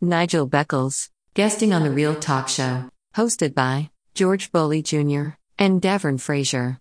Nigel Beckles, guesting on The Real Talk Show, hosted by George Boley Jr. and Davern Frasier.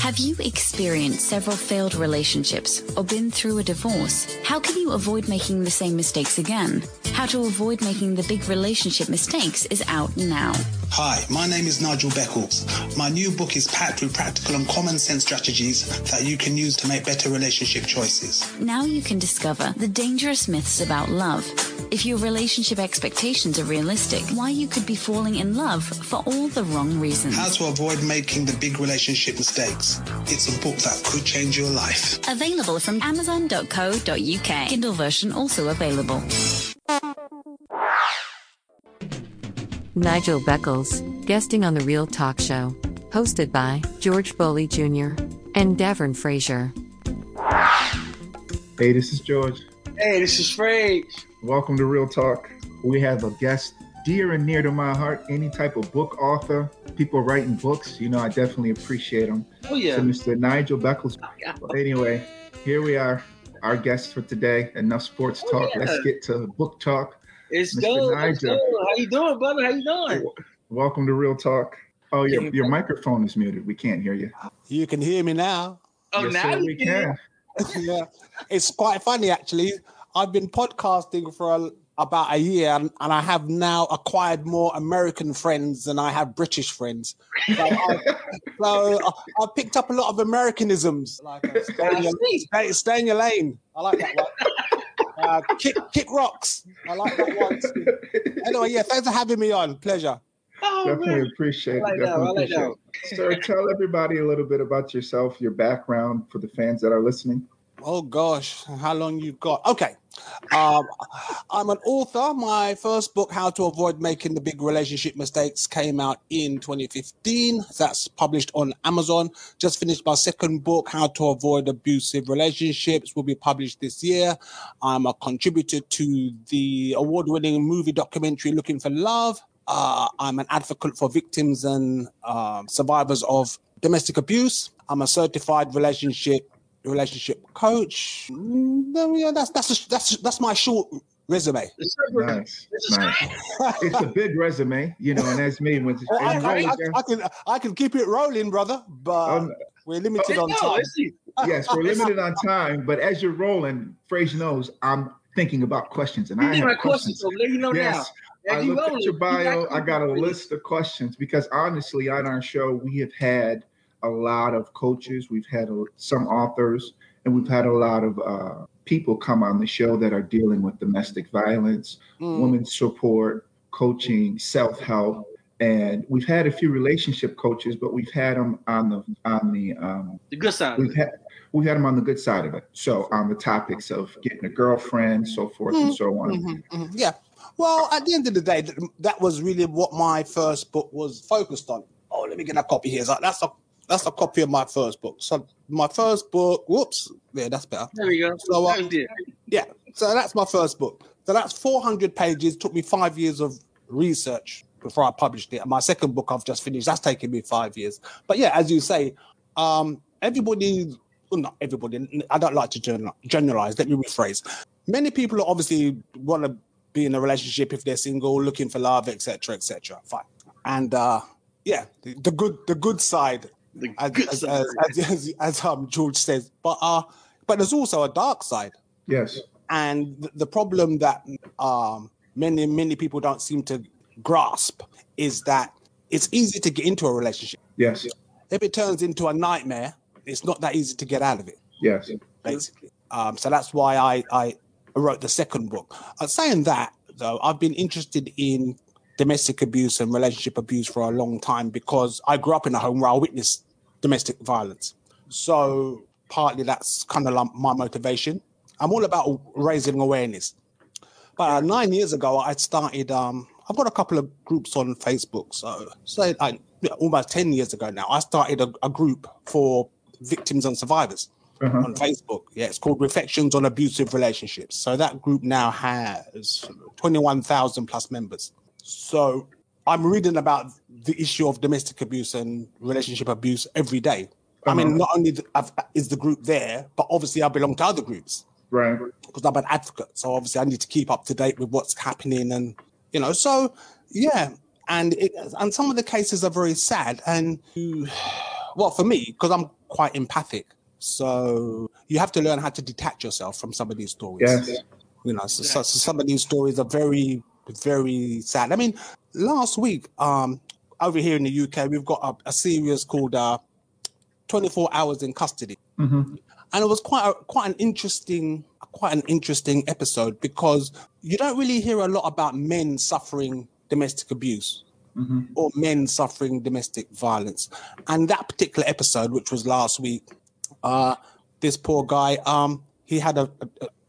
Have you experienced several failed relationships or been through a divorce? How can you avoid making the same mistakes again? How to avoid making the big relationship mistakes is out now. Hi, my name is Nigel Beckles. My new book is packed with practical and common sense strategies that you can use to make better relationship choices. Now you can discover the dangerous myths about love. If your relationship expectations are realistic, why you could be falling in love for all the wrong reasons. How to avoid making the big relationship mistakes. It's a book that could change your life. Available from amazon.co.uk. Kindle version also available. Nigel Beckles, guesting on The Real Talk Show, hosted by George Boley Jr. and Davern Frasier. Hey, this is George. Hey, this is Frage. Welcome to Real Talk. We have a guest dear and near to my heart, any type of book author, people writing books, you know, I definitely appreciate them. Oh, yeah. So Mr. Nigel Beckles. Oh, but anyway, here we are, our guest for today. Enough sports Oh, talk. yeah. Let's get to book talk. It's Mr. go. Let's Nigel. go. How you doing, brother? How you doing? Welcome to Real Talk. Oh, your, your microphone is muted. We can't hear you. You can hear me now. Oh, yes, now sir, you we can. can. yeah, it's quite funny actually. I've been podcasting for a, about a year, and, and I have now acquired more American friends than I have British friends. So, I, so I, I picked up a lot of Americanisms, like uh, stay, in your, stay, stay in your lane. I like that one. Uh, kick, kick rocks. I like that one. too. Anyway, yeah, thanks for having me on. Pleasure. Oh, Definitely man. appreciate I like it. that. Definitely like appreciate it. Sir, tell everybody a little bit about yourself, your background for the fans that are listening. Oh gosh, how long you've got? Okay, um, I'm an author. My first book, How to Avoid Making the Big Relationship Mistakes, came out in 2015. That's published on Amazon. Just finished my second book, How to Avoid Abusive Relationships, will be published this year. I'm a contributor to the award-winning movie documentary Looking for Love. Uh, I'm an advocate for victims and um, survivors of domestic abuse. I'm a certified relationship relationship coach. No, yeah, that's that's that's that's my short resume. It's Nice, nice. It's a big resume, you know, and that's me. When Oh, I, I, I, I can I can keep it rolling, brother, but um, we're limited There on you time. Yes, we're limited on time, but as you're rolling, Frasier knows I'm thinking about questions, and You I need have my questions, so let you know Yes, now. I As looked roll at it, your you bio. I got a list of questions because honestly, on our show, we have had a lot of coaches, we've had a, some authors, and we've had a lot of uh, people come on the show that are dealing with domestic violence, Mm. women's support, coaching, self help. And we've had a few relationship coaches, but we've had them on the on the um, The good side. we've had we've had them on the good side of it. So on the topics of getting a girlfriend, so forth and so on. Mhm, mhm, Yeah. Well, at the end of the day, th- that was really what my first book was focused on. Oh, let me get a copy here. So That's a that's a copy of my first book. So my first book. Whoops. Yeah, that's better. There we go. So, uh, That was it. Yeah. So that's my first book. So that's 400 pages. Took me five years of research before I published it. And my second book I've just finished. That's taken me five years. But yeah, as you say, um, everybody, well, not everybody. I don't like to generalize. Let me rephrase. Many people obviously want to be in a relationship if they're single, looking for love, etc., etc. Fine. And uh, yeah, the, the good, the good side The as, good as, side. as, as, as, um, George says. But uh, but there's also a dark side, Yes. and the, the problem that um, many many people don't seem to grasp is that it's easy to get into a relationship. Yes. If it turns into a nightmare, it's not that easy to get out of it. Yes. Basically, um, so that's why I I wrote the second book. Uh, saying that though, I've been interested in domestic abuse and relationship abuse for a long time because I grew up in a home where I witnessed domestic violence. So partly that's kind of like my motivation. I'm all about raising awareness. But uh, nine years ago, I started. Um, I've got a couple of groups on Facebook. So, say like almost ten years ago now, I started a, a group for victims and survivors Uh-huh. on Facebook. Yeah, it's called Reflections on Abusive Relationships. So that group now has 21,000 plus members. So I'm reading about the issue of domestic abuse and relationship abuse every day. I mean, Uh-huh. not only is the group there, but obviously I belong to other groups. Right. because I'm an advocate. So obviously, I need to keep up to date with what's happening, and you know, so yeah, and it, and some of the cases are very sad, and well, for me, because I'm quite empathic, so you have to learn how to detach yourself from some of these stories. Yes. You know, so, so, so some of these stories are very, very sad. I mean, last week, um, over here in the UK, we've got a, a series called uh, 24 Hours in Custody. Hmm and it was quite a, quite an interesting quite an interesting episode because you don't really hear a lot about men suffering domestic abuse hmm or men suffering domestic violence. And that particular episode which was last week uh this poor guy um he had a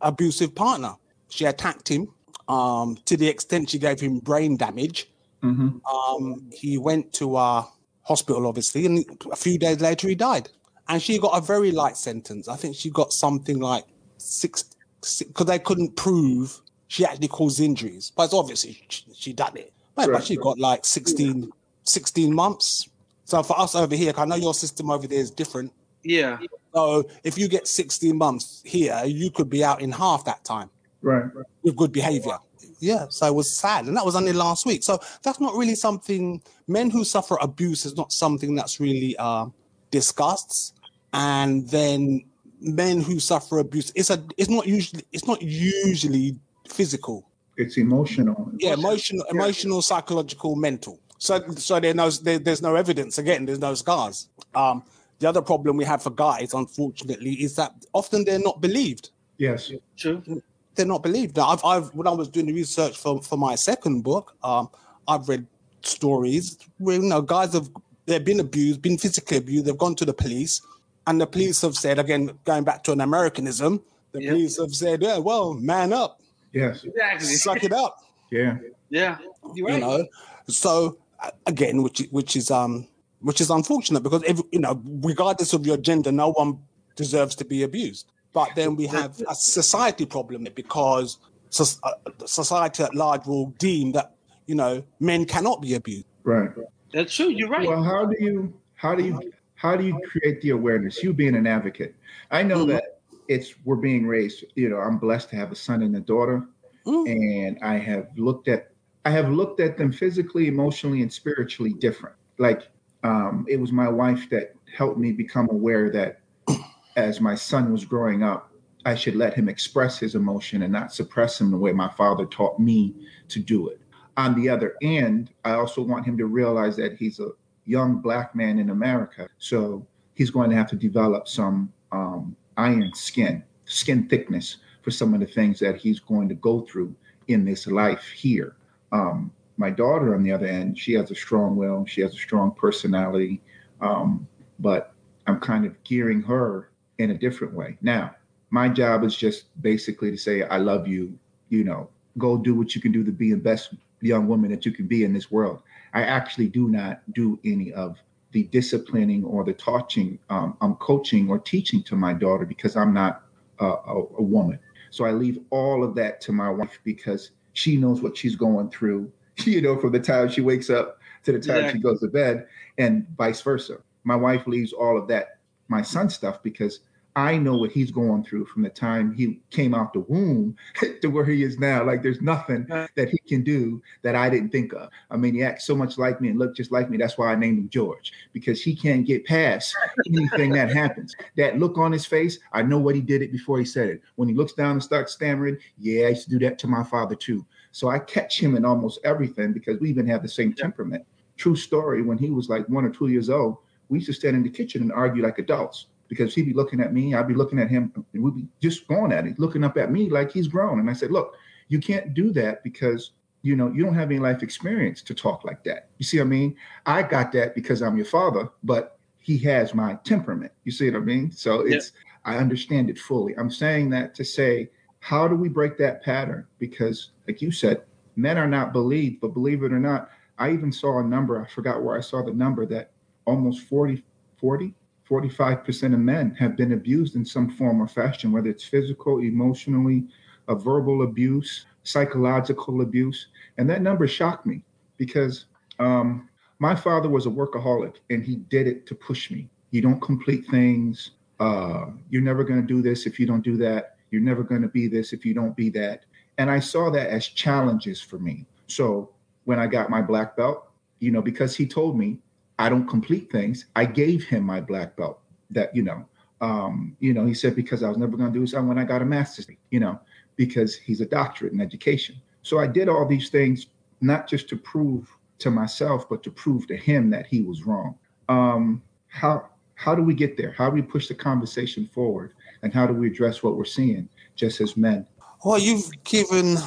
abusive partner. She attacked him um to the extent she gave him brain damage hmm um, he went to uh, hospital, obviously, and a few days later he died. And she got a very light sentence. I think she got something like six, because they couldn't prove she actually caused injuries. But it's obviously she, she done it. But, but Right. she got like 16, 16 months. So for us over here, I know your system over there is different. Yeah. So if you get 16 months here, you could be out in half that time Right. with good behavior. Yeah, so it was sad, and that was only last week. So that's not really something. Men who suffer abuse is not something that's really uh, discussed, and then men who suffer abuse it's a it's not usually it's not usually physical. It's emotional. Yeah, emotional, emotional, psychological, mental. So so there no there, there's no evidence. Again, there's no scars. Um, the other problem we have for guys, unfortunately, is that often they're not believed Yes. True. They're not believed. Now, I've, I've when I was doing the research for, for my second book, um, I've read stories where you know guys have they've been abused, been physically abused. They've gone to the police, and the police have said again, going back to an Americanism, the Yep. police have said, "Yeah, well, man up, Yes. Exactly. suck it up," Yeah. Yeah. You're right. you know. So again, which i- which is um which is unfortunate because every, you know, regardless of your gender, no one deserves to be abused. But then we have a society problem because soc- uh, society at large will deem that you know men cannot be abused. Right. That's true. You're right. Well, how do you how do you how do you create the awareness? You being an advocate, I know Mhm. that it's we're being raised. You know, I'm blessed to have a son and a daughter, Mm. and I have looked at I have looked at them physically, emotionally, and spiritually different. Like um, it was my wife that helped me become aware that as my son was growing up, I should let him express his emotion and not suppress him the way my father taught me to do it. On the other end, I also want him to realize that he's a young black man in America. So he's going to have to develop some um, iron skin, skin thickness for some of the things that he's going to go through in this life here. Um, my daughter, on the other end, she has a strong will, she has a strong personality, um, but I'm kind of gearing her in a different way. Now, my job is just basically to say, I love you, you know, go do what you can do to be the best young woman that you can be in this world. I actually do not do any of the disciplining or the touching. Um, I'm coaching or teaching to my daughter because I'm not a, a, a woman. So I leave all of that to my wife because she knows what she's going through, you know, from the time she wakes up to the time Yeah. she goes to bed, and vice versa. My wife leaves all of that, my son stuff, because I know what he's going through from the time he came out the womb to where he is now. Like there's nothing that he can do that I didn't think of. I mean, he acts so much like me and look just like me. That's why I named him George because he can't get past anything that happens. That look on his face, I know what he did it before he said it. When he looks down and starts stammering, yeah, I used to do that to my father too. So I catch him in almost everything because we even have the same temperament. True story. When he was like one or two years old, we used to stand in the kitchen and argue like adults because he'd be looking at me, I'd be looking at him, and we'd be just going at it, looking up at me like he's grown. And I said, Look, you can't do that because you know you don't have any life experience to talk like that. You see what I mean? I got that because I'm your father, but he has my temperament. You see what I mean? So Yeah. it's I understand it fully. I'm saying that to say, how do we break that pattern? Because, like you said, men are not believed, but believe it or not, I even saw a number, I forgot where I saw the number that almost 40, 40, 45% of men have been abused in some form or fashion, whether it's physical, emotionally, a verbal abuse, psychological abuse. And that number shocked me because um, my father was a workaholic and he did it to push me. You don't complete things. Uh, you're never going to do this if you don't do that. You're never going to be this if you don't be that. And I saw that as challenges for me. So when I got my black belt, you know, because he told me I don't complete things, I gave him my black belt. That you know, um, you know, he said because I was never going to do something when I got a master's, you know, because he's a doctorate in education. So I did all these things not just to prove to myself, but to prove to him that he was wrong. Um, how how do we get there? How do we push the conversation forward? And how do we address what we're seeing just as men? Well, you've given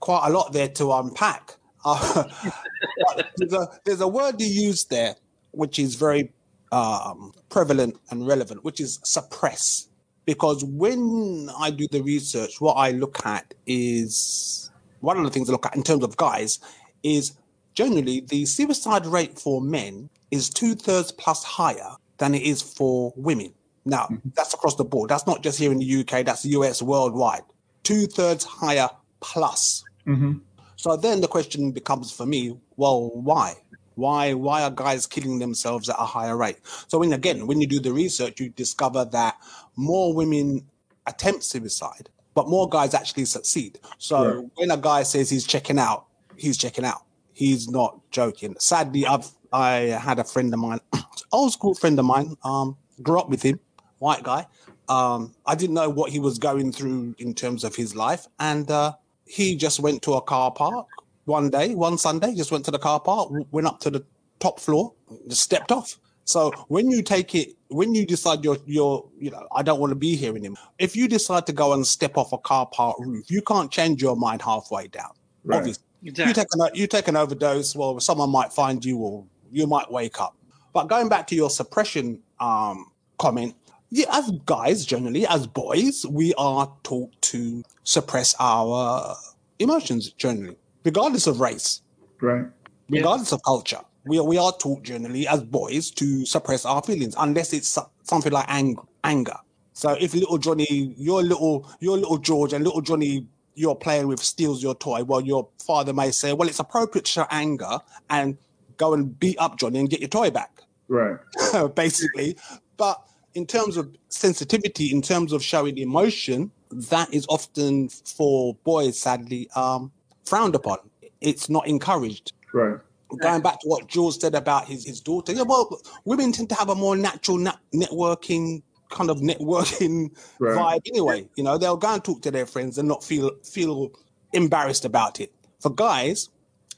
quite a lot there to unpack. Uh, there's, a, there's a word you used there, which is very um, prevalent and relevant, which is suppress. Because when I do the research, what I look at is one of the things I look at in terms of guys is generally the suicide rate for men is two thirds plus higher than it is for women. Now, mm-hmm. that's across the board. That's not just here in the UK, that's the US worldwide. Two thirds higher plus. Mm-hmm. So then the question becomes for me, well, why? Why why are guys killing themselves at a higher rate? So when again, when you do the research, you discover that more women attempt suicide, but more guys actually succeed. So when a guy says he's checking out, he's checking out. He's not joking. Sadly, I've I had a friend of mine, old school friend of mine, um, grew up with him, white guy. Um, I didn't know what he was going through in terms of his life, and uh, he just went to a car park one day, one Sunday, just went to the car park, went up to the top floor, just stepped off. So when you take it, when you decide you're, you're, you know, I don't want to be here anymore. If you decide to go and step off a car park roof, you can't change your mind halfway down. Right. Obviously, exactly. you take an you take an overdose. Well, someone might find you, or you might wake up. But going back to your suppression um, comment, yeah, as guys, generally, as boys, we are taught to suppress our emotions generally, regardless of race. Right. Regardless yeah. of culture. We are, we are taught generally as boys to suppress our feelings unless it's something like ang- anger. So if little Johnny, your little, your little George and little Johnny you're playing with steals your toy, well, your father may say, well, it's appropriate to show anger and go and beat up Johnny and get your toy back. Right. Basically. But in terms of sensitivity, in terms of showing emotion, that is often for boys, sadly, um, frowned upon. It's not encouraged. Right. Going back to what George said about his, his daughter, yeah, well, women tend to have a more natural na- networking kind of networking right. vibe anyway. You know, they'll go and talk to their friends and not feel feel embarrassed about it. For guys,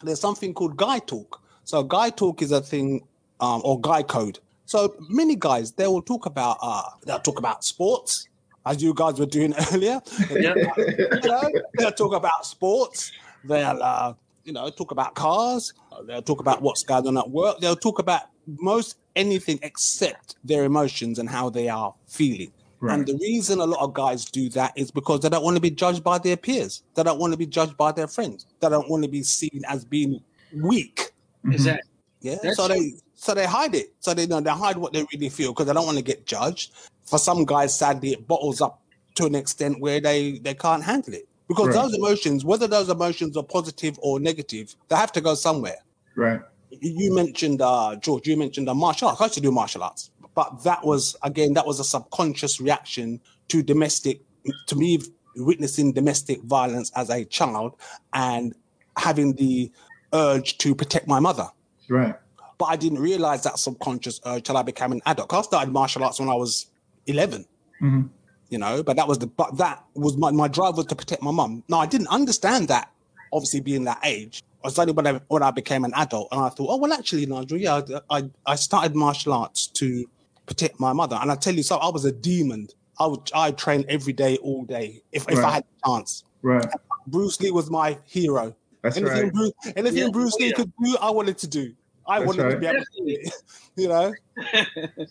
there's something called guy talk. So guy talk is a thing, um, or guy code. So many guys they will talk about uh they'll talk about sports, as you guys were doing earlier. Yeah. you know, they'll talk about sports. They'll uh, you know talk about cars. They'll talk about what's going on at work. They'll talk about most anything except their emotions and how they are feeling. Right. And the reason a lot of guys do that is because they don't want to be judged by their peers. They don't want to be judged by their friends. They don't want to be seen as being weak. Exactly. Yeah. That's so they so they hide it. So they you know they hide what they really feel because they don't want to get judged. For some guys, sadly, it bottles up to an extent where they they can't handle it because right. those emotions, whether those emotions are positive or negative, they have to go somewhere. Right. You mentioned uh, George. You mentioned uh, martial arts. I used to do martial arts, but that was again that was a subconscious reaction to domestic to me witnessing domestic violence as a child and having the urge to protect my mother. Right. But I didn't realize that subconscious urge till I became an adult. I started martial arts when I was 11. Mm-hmm. You know, but that was the but that was my, my drive was to protect my mum. Now I didn't understand that, obviously being that age. I was only when I, when I became an adult, and I thought, oh well, actually, Nigel, yeah, I I started martial arts to protect my mother, and I tell you, so I was a demon. I would I train every day, all day, if, right. if I had a chance. Right. Bruce Lee was my hero. That's anything right. Bruce, anything yeah. Bruce Lee yeah. could do, I wanted to do. I That's wanted right. to be able to do it, you know.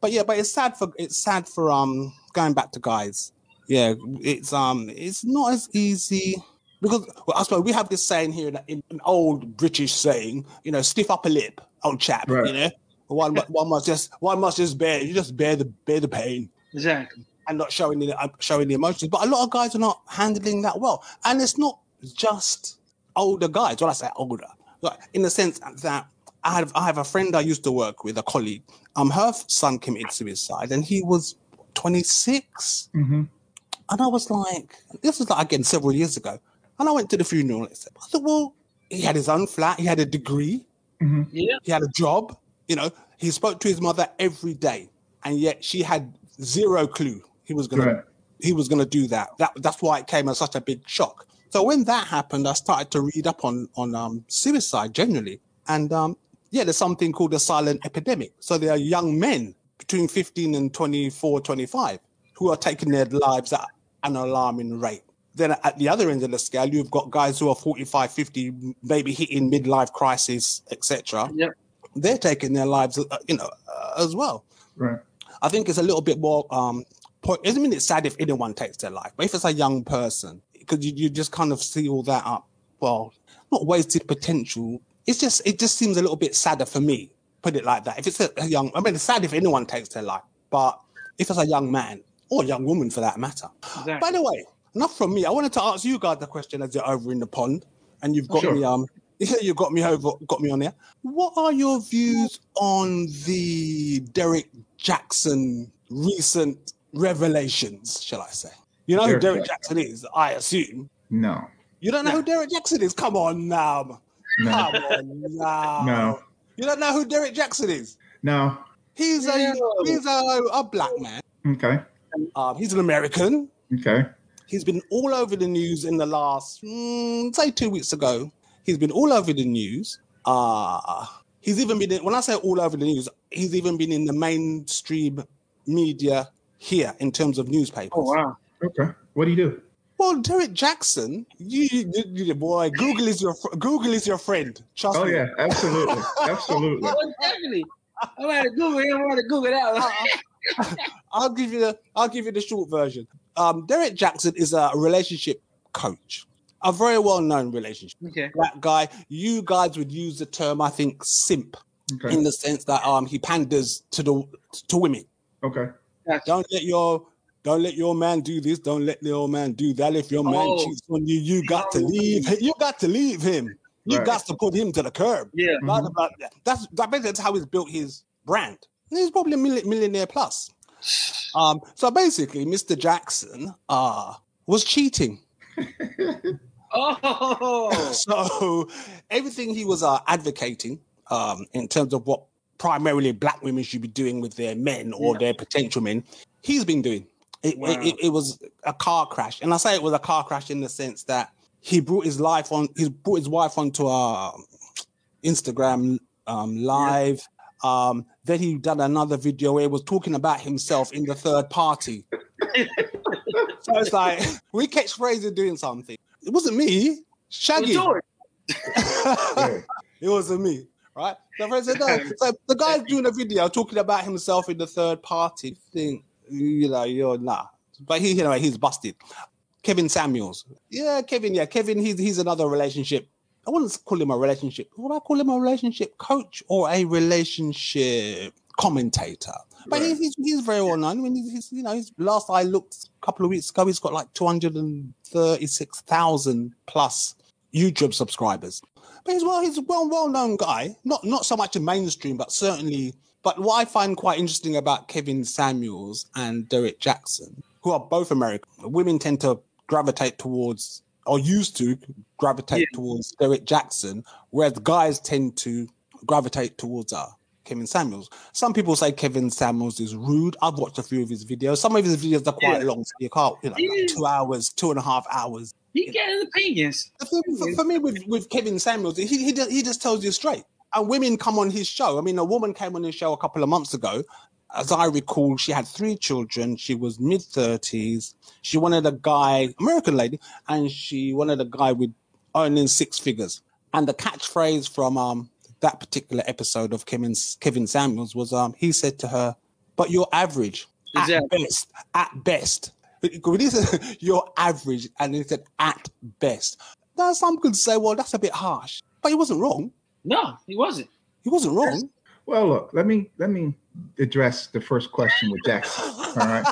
but yeah, but it's sad for it's sad for um going back to guys. Yeah, it's um it's not as easy because well, I suppose we have this saying here in, in an old British saying, you know, stiff upper lip, old chap, right. you know. One one must just one must just bear you just bear the bear the pain. Exactly. And not showing the uh, showing the emotions. But a lot of guys are not handling that well. And it's not just older guys. When I say older, like in the sense that I have I have a friend I used to work with, a colleague. Um, her son committed suicide, and he was 26. Mm-hmm. And I was like, this was like again several years ago. And I went to the funeral. And I said, I thought, well, he had his own flat, he had a degree, Yeah. he had a job. You know, he spoke to his mother every day, and yet she had zero clue he was gonna Right. he was gonna do that. That that's why it came as such a big shock. So when that happened, I started to read up on on um, suicide generally, and um, yeah, there's something called a silent epidemic. So there are young men between 15 and 24, 25 who are taking their lives at an alarming rate. Then at the other end of the scale, you've got guys who are 45, 50, maybe hitting midlife crisis, etc. Yep. They're taking their lives, uh, you know, uh, as well. Right. I think it's a little bit more. Um, po- I mean, it's sad if anyone takes their life, but if it's a young person, because you, you just kind of see all that up. Well, not wasted potential. It's just it just seems a little bit sadder for me. Put it like that. If it's a, young, I mean, it's sad if anyone takes their life, but if it's a young man or a young woman for that matter. Exactly. By the way, enough from me. I wanted to ask you guys the question as you're over in the pond, and you've got Sure. me. Um, yeah, you got me over, got me on there. What are your views on the Derrick Jaxn recent revelations? Shall I say? You know who Derrick Derrick Jaxn. Jaxn is? I assume No. you don't know who Derrick Jaxn is. Come on now, No. come on now. No. You don't know who Derrick Jaxn is? No. He's a No. he's a, a black man. Okay. Um, he's an American. Okay. He's been all over the news in the last, mm, say, two weeks ago. He's been all over the news. Uh, he's even been, in, when I say all over the news, he's even been in the mainstream media here in terms of newspapers. Oh wow. Okay. What do you do? Well, Derrick Jaxn, you, you, you- boy, Google is your fr- Google is your friend. Trust Oh me. yeah, absolutely, absolutely. Well, definitely. I'm gonna Google it. I'm gonna Google that. I'll give you the I'll give you the short version. Um, Derrick Jaxn is a relationship coach, a very well known relationship. okay. that guy. You guys would use the term, I think, simp, Okay. in the sense that um he panders to the to women. Okay. Gotcha. Don't let your don't let your man do this. Don't let your man do that. If your man Oh. cheats on you, you got to leave. You got to leave him. You Right. got to put him to the curb. Yeah. Blah, blah, blah. That's that basically that's how he's built his brand. And he's probably a milli- millionaire plus. Um, so basically, Mr. Jaxn uh was cheating. Oh. So everything he was uh, advocating um, in terms of what primarily black women should be doing with their men or Yeah. their potential men, he's been doing. It, Wow. it, it, was a car crash, and I say it was a car crash in the sense that he brought his life on. He brought his wife onto a Instagram um, live. Um, then he done another video where he was talking about himself in the third party. so it's like we catch Frasier doing something. It wasn't me, Shaggy. Yeah. It wasn't me, right? So, Frasier, no. so the guy's doing a video talking about himself in the third party thing. You know, you're nah. But he, you know, he's busted. Kevin Samuels. Yeah, Kevin, yeah, Kevin, he's he's another relationship. I wouldn't call him a relationship. Would I call him a relationship coach or a relationship commentator? But Right. he's, he's very well known. I mean, he's, he's you know, he's, last I looked a couple of weeks ago, he's got like two hundred and thirty-six thousand plus YouTube subscribers. But he's well, he's a well well known guy. Not not so much in mainstream, but certainly. But what I find quite interesting about Kevin Samuels and Derrick Jaxn, who are both American, women tend to gravitate towards or used to gravitate Yeah. towards Derrick Jaxn, whereas guys tend to gravitate towards uh, Kevin Samuels. Some people say Kevin Samuels is rude. I've watched a few of his videos. Some of his videos are quite Yeah. long, so you can't, you know, like two hours, two and a half hours. He his opinions. Thing for, for me with, with Kevin Samuels, he, he, he just tells you straight. And women come on his show. I mean, a woman came on his show a couple of months ago. As I recall, she had three children. She was mid 30s. She wanted a guy, American lady, and she wanted a guy with earning six figures. And the catchphrase from um, that particular episode of Kevin, Kevin Samuels was um, he said to her, But you're average at Exactly. best. At best. When he said you're average, and he said at best. Now, some could say, well, that's a bit harsh, but he wasn't wrong. No, he wasn't. He wasn't wrong. Well, look, let me let me address the first question with Jaxn. All right.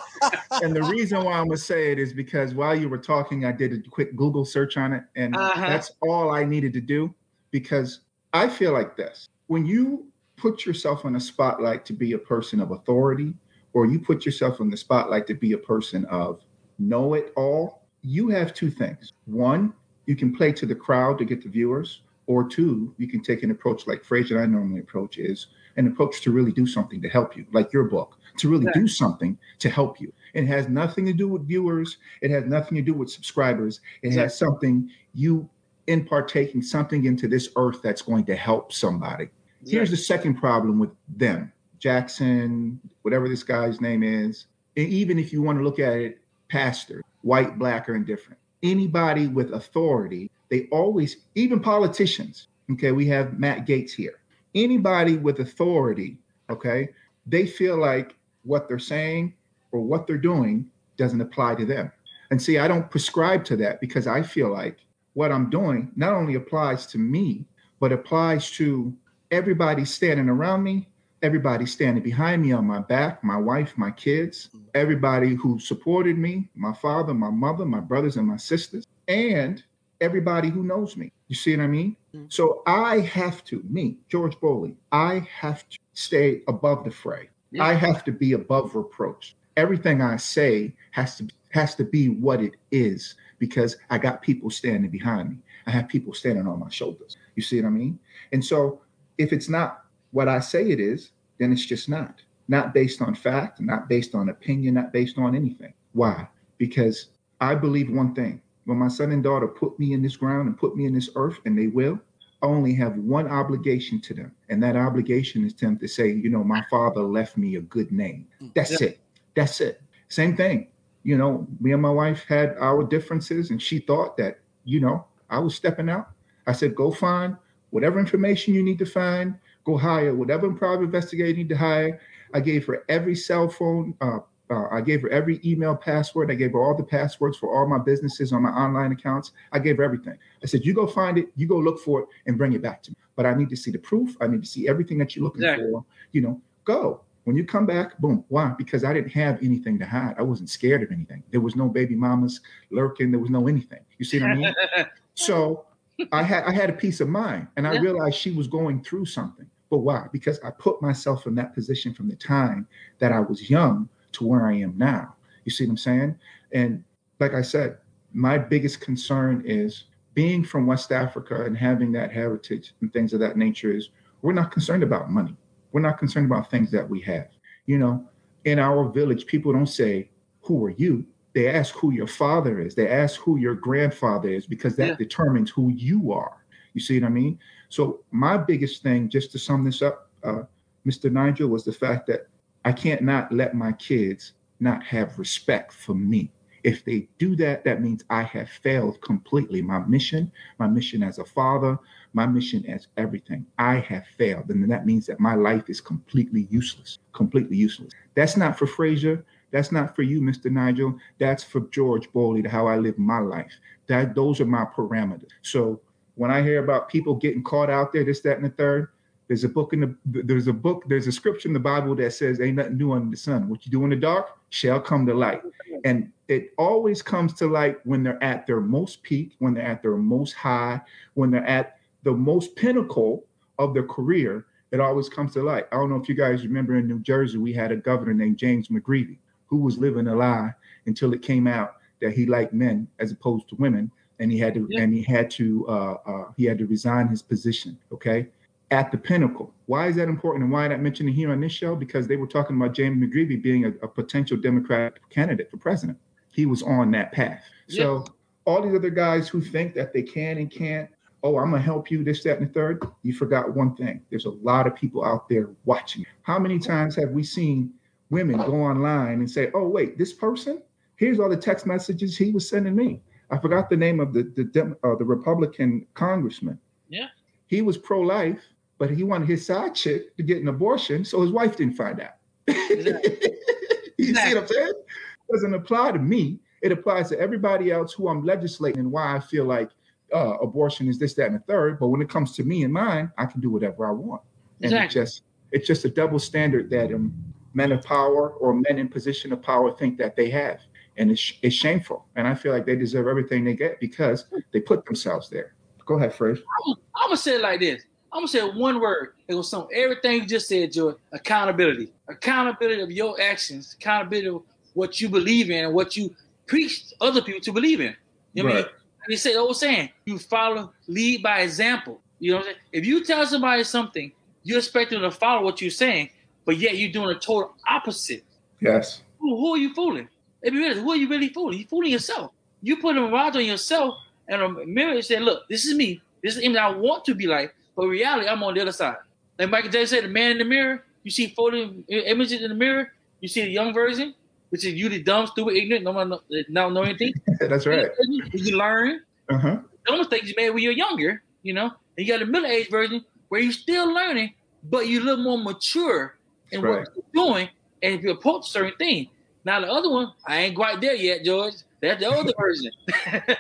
and the reason why I'm gonna say it is because while you were talking, I did a quick Google search on it, and Uh-huh. that's all I needed to do because I feel like this. When you put yourself on a spotlight to be a person of authority, or you put yourself on the spotlight to be a person of know it all, you have two things. One, you can play to the crowd to get the viewers, or two, you can take an approach like Frasier and I normally approach is an approach to really do something to help you, like your book, to really do something to help you. It has nothing to do with viewers. It has nothing to do with subscribers. It exactly. has something you in partaking something into this earth that's going to help somebody. Here's the second problem with them Jaxn, whatever this guy's name is. And even if you want to look at it, pastor, white, black, or indifferent, anybody with authority, they always, even politicians, okay, we have Matt Gaetz here. Anybody with authority, okay, they feel like what they're saying or what they're doing doesn't apply to them. And see, I don't prescribe to that because I feel like what I'm doing not only applies to me, but applies to everybody standing around me, everybody standing behind me on my back, my wife, my kids, everybody who supported me, my father, my mother, my brothers, and my sisters, and everybody who knows me. You see what I mean? Mm-hmm. So I have to, me, George Boley, I have to stay above the fray. Yeah. I have to be above reproach. Everything I say has to has to be what it is because I got people standing behind me. I have people standing on my shoulders. You see what I mean? And so if it's not what I say it is, then it's just not. Not based on fact, not based on opinion, not based on anything. Why? Because I believe one thing. When my son and daughter put me in this ground and put me in this earth, and they will, I only have one obligation to them. And that obligation is to them to say, you know, my father left me a good name. That's yeah. it. That's it. Same thing you know, me and my wife had our differences, and she thought that, you know, I was stepping out. I said, go find whatever information you need to find, go hire whatever private investigator you need to hire. I gave her every cell phone, uh, uh, I gave her every email password. I gave her all the passwords for all my businesses on my online accounts. I gave her everything. I said, you go find it, you go look for it, and bring it back to me. But I need to see the proof. I need to see everything that you're looking exactly. for. You know, go. When you come back, boom. Why? Because I didn't have anything to hide. I wasn't scared of anything. There was no baby mamas lurking. There was no anything. You see what I mean? so I had I had a peace of mind, and I yeah. realized she was going through something. But why? Because I put myself in that position from the time that I was young to where I am now. You see what I'm saying? And like I said, my biggest concern is being from West Africa and having that heritage and things of that nature is we're not concerned about money. We're not concerned about things that we have. You know, in our village, people don't say, Who are you? They ask who your father is. They ask who your grandfather is because that yeah. determines who you are. You see what I mean? So, my biggest thing, just to sum this up, uh, Mr. Nigel, was the fact that I can't not let my kids not have respect for me. If they do that, that means I have failed completely. My mission, my mission as a father, my mission as everything, I have failed. And that means that my life is completely useless, completely useless. That's not for Frasier. That's not for you, Mr. Nigel. That's for George Boley, how I live my life. That those are my parameters. So when I hear about people getting caught out there, this, that, and the third, there's a book in the there's a book, there's a scripture in the Bible that says, Ain't nothing new under the sun. What you do in the dark shall come to light. And it always comes to light when they're at their most peak, when they're at their most high, when they're at the most pinnacle of their career. It always comes to light. I don't know if you guys remember in New Jersey, we had a governor named James McGreevey who was living a lie until it came out that he liked men as opposed to women, and he had to yeah. and he had to uh, uh, he had to resign his position. Okay, at the pinnacle. Why is that important and why not mention it here on this show? Because they were talking about James McGreevey being a, a potential Democratic candidate for president. He was on that path. So all these other guys who think that they can and can't, oh, I'm gonna help you, this, that, and the third, you forgot one thing. There's a lot of people out there watching. How many times have we seen women go online and say, oh, wait, this person, here's all the text messages he was sending me. I forgot the name of the the, uh, the Republican congressman. Yeah. He was pro-life, but he wanted his side chick to get an abortion, so his wife didn't find out. Exactly. you exactly. see what I'm saying? It doesn't apply to me. It applies to everybody else who I'm legislating and why I feel like uh, abortion is this, that, and the third. But when it comes to me and mine, I can do whatever I want. And exactly. it just it's just a double standard that um, men of power or men in position of power think that they have. And it's, it's shameful. And I feel like they deserve everything they get because they put themselves there. Go ahead, Fresh. I'm, I'm going to say it like this I'm gonna say one word. It was some everything you just said, Joy. Accountability. Accountability of your actions. Accountability of what you believe in and what you preach other people to believe in. You know what I mean? Right. They say the old saying, you follow, lead by example. You know what I'm saying? If you tell somebody something, you expect them to follow what you're saying, but yet you're doing a total opposite. Yes. Who, who are you fooling? If you really, who are you really fooling? You're fooling yourself. You put a mirage on yourself and a mirror and say, look, this is me. This is the image I want to be like, but reality, I'm on the other side. Like Michael Jackson said, the man in the mirror, you see photo images in the mirror, you see the young version, which is you the dumb, stupid, ignorant, no one know, don't know anything. That's right. You learn Uh huh. the mistakes you made when you're younger, you know, and you got the middle aged version where you're still learning, but you're a little more mature in Right. what you're doing and if you approach certain things. Now the other one, I ain't quite there yet, George. That's the older version.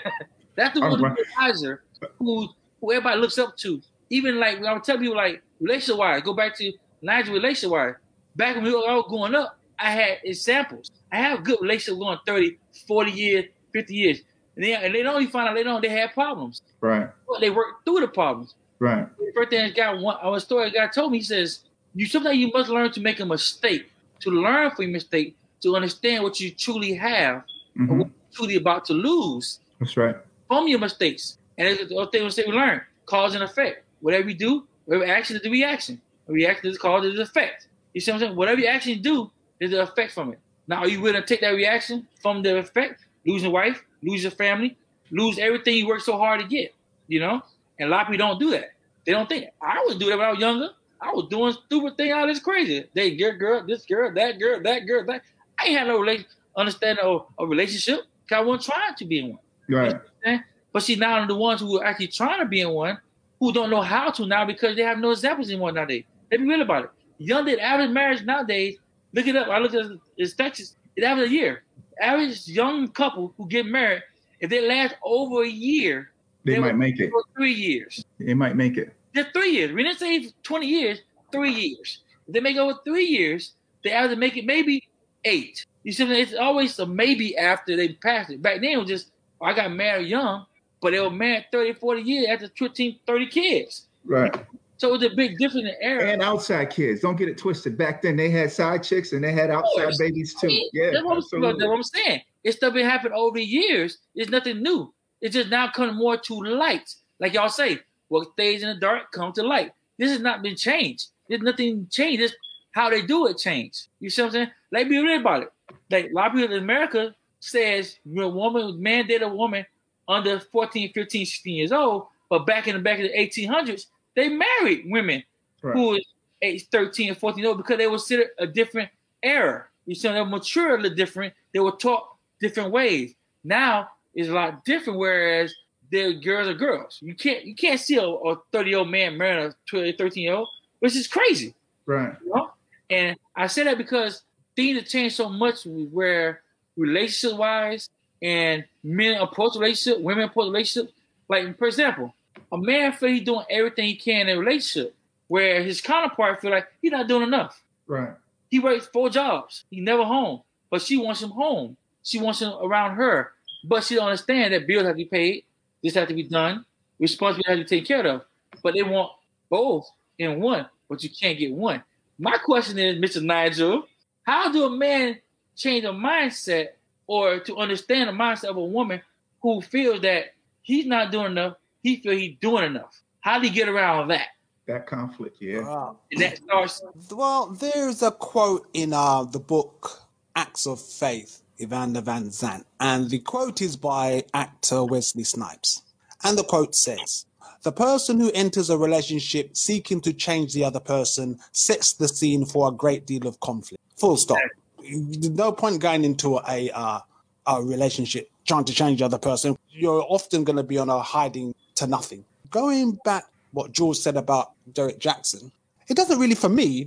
That's the one right. who's advisor who who everybody looks up to. Even like I would tell people like relationship wise, go back to Nigel relationship wise. Back when we were all growing up, I had examples. I have good relationships going 30, 40 years, 50 years. And they, and they don't even find out later on they had problems. Right. But they worked through the problems. Right. The first thing this guy, one, our story guy told me, he says, you sometimes you must learn to make a mistake, to learn from your mistake, to understand what you truly have, or hmm what you're truly about to lose That's right. from your mistakes. And it's the thing we say we learn, cause and effect. Whatever you do, whatever action is the reaction. A reaction is is the effect. You see what I'm saying? Whatever action do, there's an effect from it. Now, are you willing to take that reaction from the effect? Losing wife, lose your family, lose everything you worked so hard to get, you know? And a lot of people don't do that. They don't think. I would do that when I was younger. I was doing stupid thing all this crazy. They get girl, this girl, that girl, that girl, that. I ain't had no relation, understanding of a relationship because I wasn't trying to be in one. Right. But see, now one of the ones who are actually trying to be in one, who don't know how to now because they have no examples anymore nowadays. They be real about it. Young, the average marriage nowadays, look it up. I looked at it's Texas, It average a year. Average young couple who get married, if they last over a year, They They might make it. for three years. They might make it. Just three years. We didn't say 20 years, three years. If they make over three years, they average make it maybe eight. You see, what I'm saying? it's always a maybe after they pass it. Back then, it was just, oh, I got married young, but they were married 30, 40 years after 15, 30 kids. Right. So it was a big difference in era. And outside kids. Don't get it twisted. Back then they had side chicks and they had outside babies too. Yeah. that's, what I'm, that's absolutely. what I'm saying. It's stuff been happening over the years. It's nothing new. It's just now coming more to light. Like y'all say, what stays in the dark come to light. This has not been changed. There's nothing changed. It's how they do it changed. You see what I'm saying? Like be real about it. Like a lot of people in America says when a woman, man a woman under 14, 15, 16 years old, but back in the back of the 1800s, they married women Right. who was age 13 and 14 years old because they were considered a different era. You see, they were mature a little different. They were taught different ways. Now it's a lot different, whereas they're girls are girls. You can't you can't see a, a 30 year old man marrying a 12, 13 year old, which is crazy. Right. You know? And I say that because things have changed so much where relationship wise and men approach relationship, women approach relationship. Like for example, a man feel he's doing everything he can in a relationship, where his counterpart feel like he's not doing enough. Right. He works four jobs. He never home, but she wants him home. She wants him around her, but she don't understand that bills have to be paid. This has to be done. Responsibility has to be taken care of. But they want both in one, but you can't get one. My question is, Mr. Nigel, how do a man change a mindset or to understand the mindset of a woman who feels that he's not doing enough, he feel he's doing enough? How do you get around that? That conflict. Yeah. Ah. And that starts Well, there's a quote in uh, the book Acts of Faith, Iyanla Vanzant, and the quote is by actor Wesley Snipes. And the quote says, The person who enters a relationship seeking to change the other person sets the scene for a great deal of conflict. Full stop. There's no point going into a, uh, a relationship trying to change the other person. You're often going to be on a hiding to nothing. Going back what George said about Derrick Jaxn, it doesn't really for me,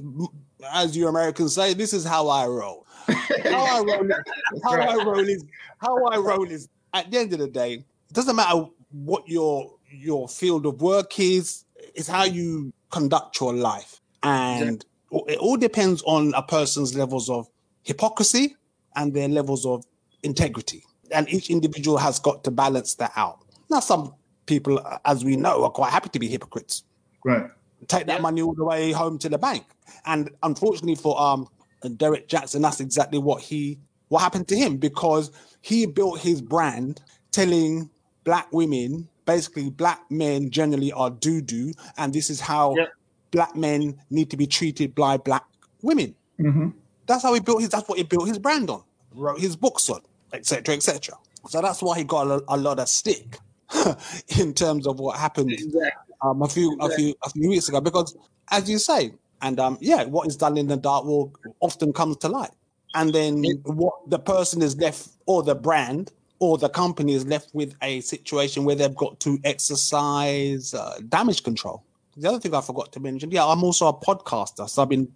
as you Americans say, this is how I roll. How I roll, how I roll is how I roll is at the end of the day, it doesn't matter what your your field of work is, it's how you conduct your life. And it all depends on a person's levels of hypocrisy and their levels of integrity. And each individual has got to balance that out. Now, some people, as we know, are quite happy to be hypocrites Right. take that money all the way home to the bank. And unfortunately for um Derrick Jaxn, that's exactly what he what happened to him because he built his brand telling black women basically black men generally are doo doo and this is how Yep. black men need to be treated by black women Mhm. That's how he built his that's what he built his brand on. Wrote his books on etc etc so that's why he got a, a lot of stick in terms of what happened Exactly. um, a few a few a few weeks ago. Because as you say and um yeah what is done in the dark will often comes to light. And then what the person is left or the brand or the company is left with a situation where they've got to exercise uh, damage control. The other thing i forgot to mention yeah i'm also a podcaster so i've been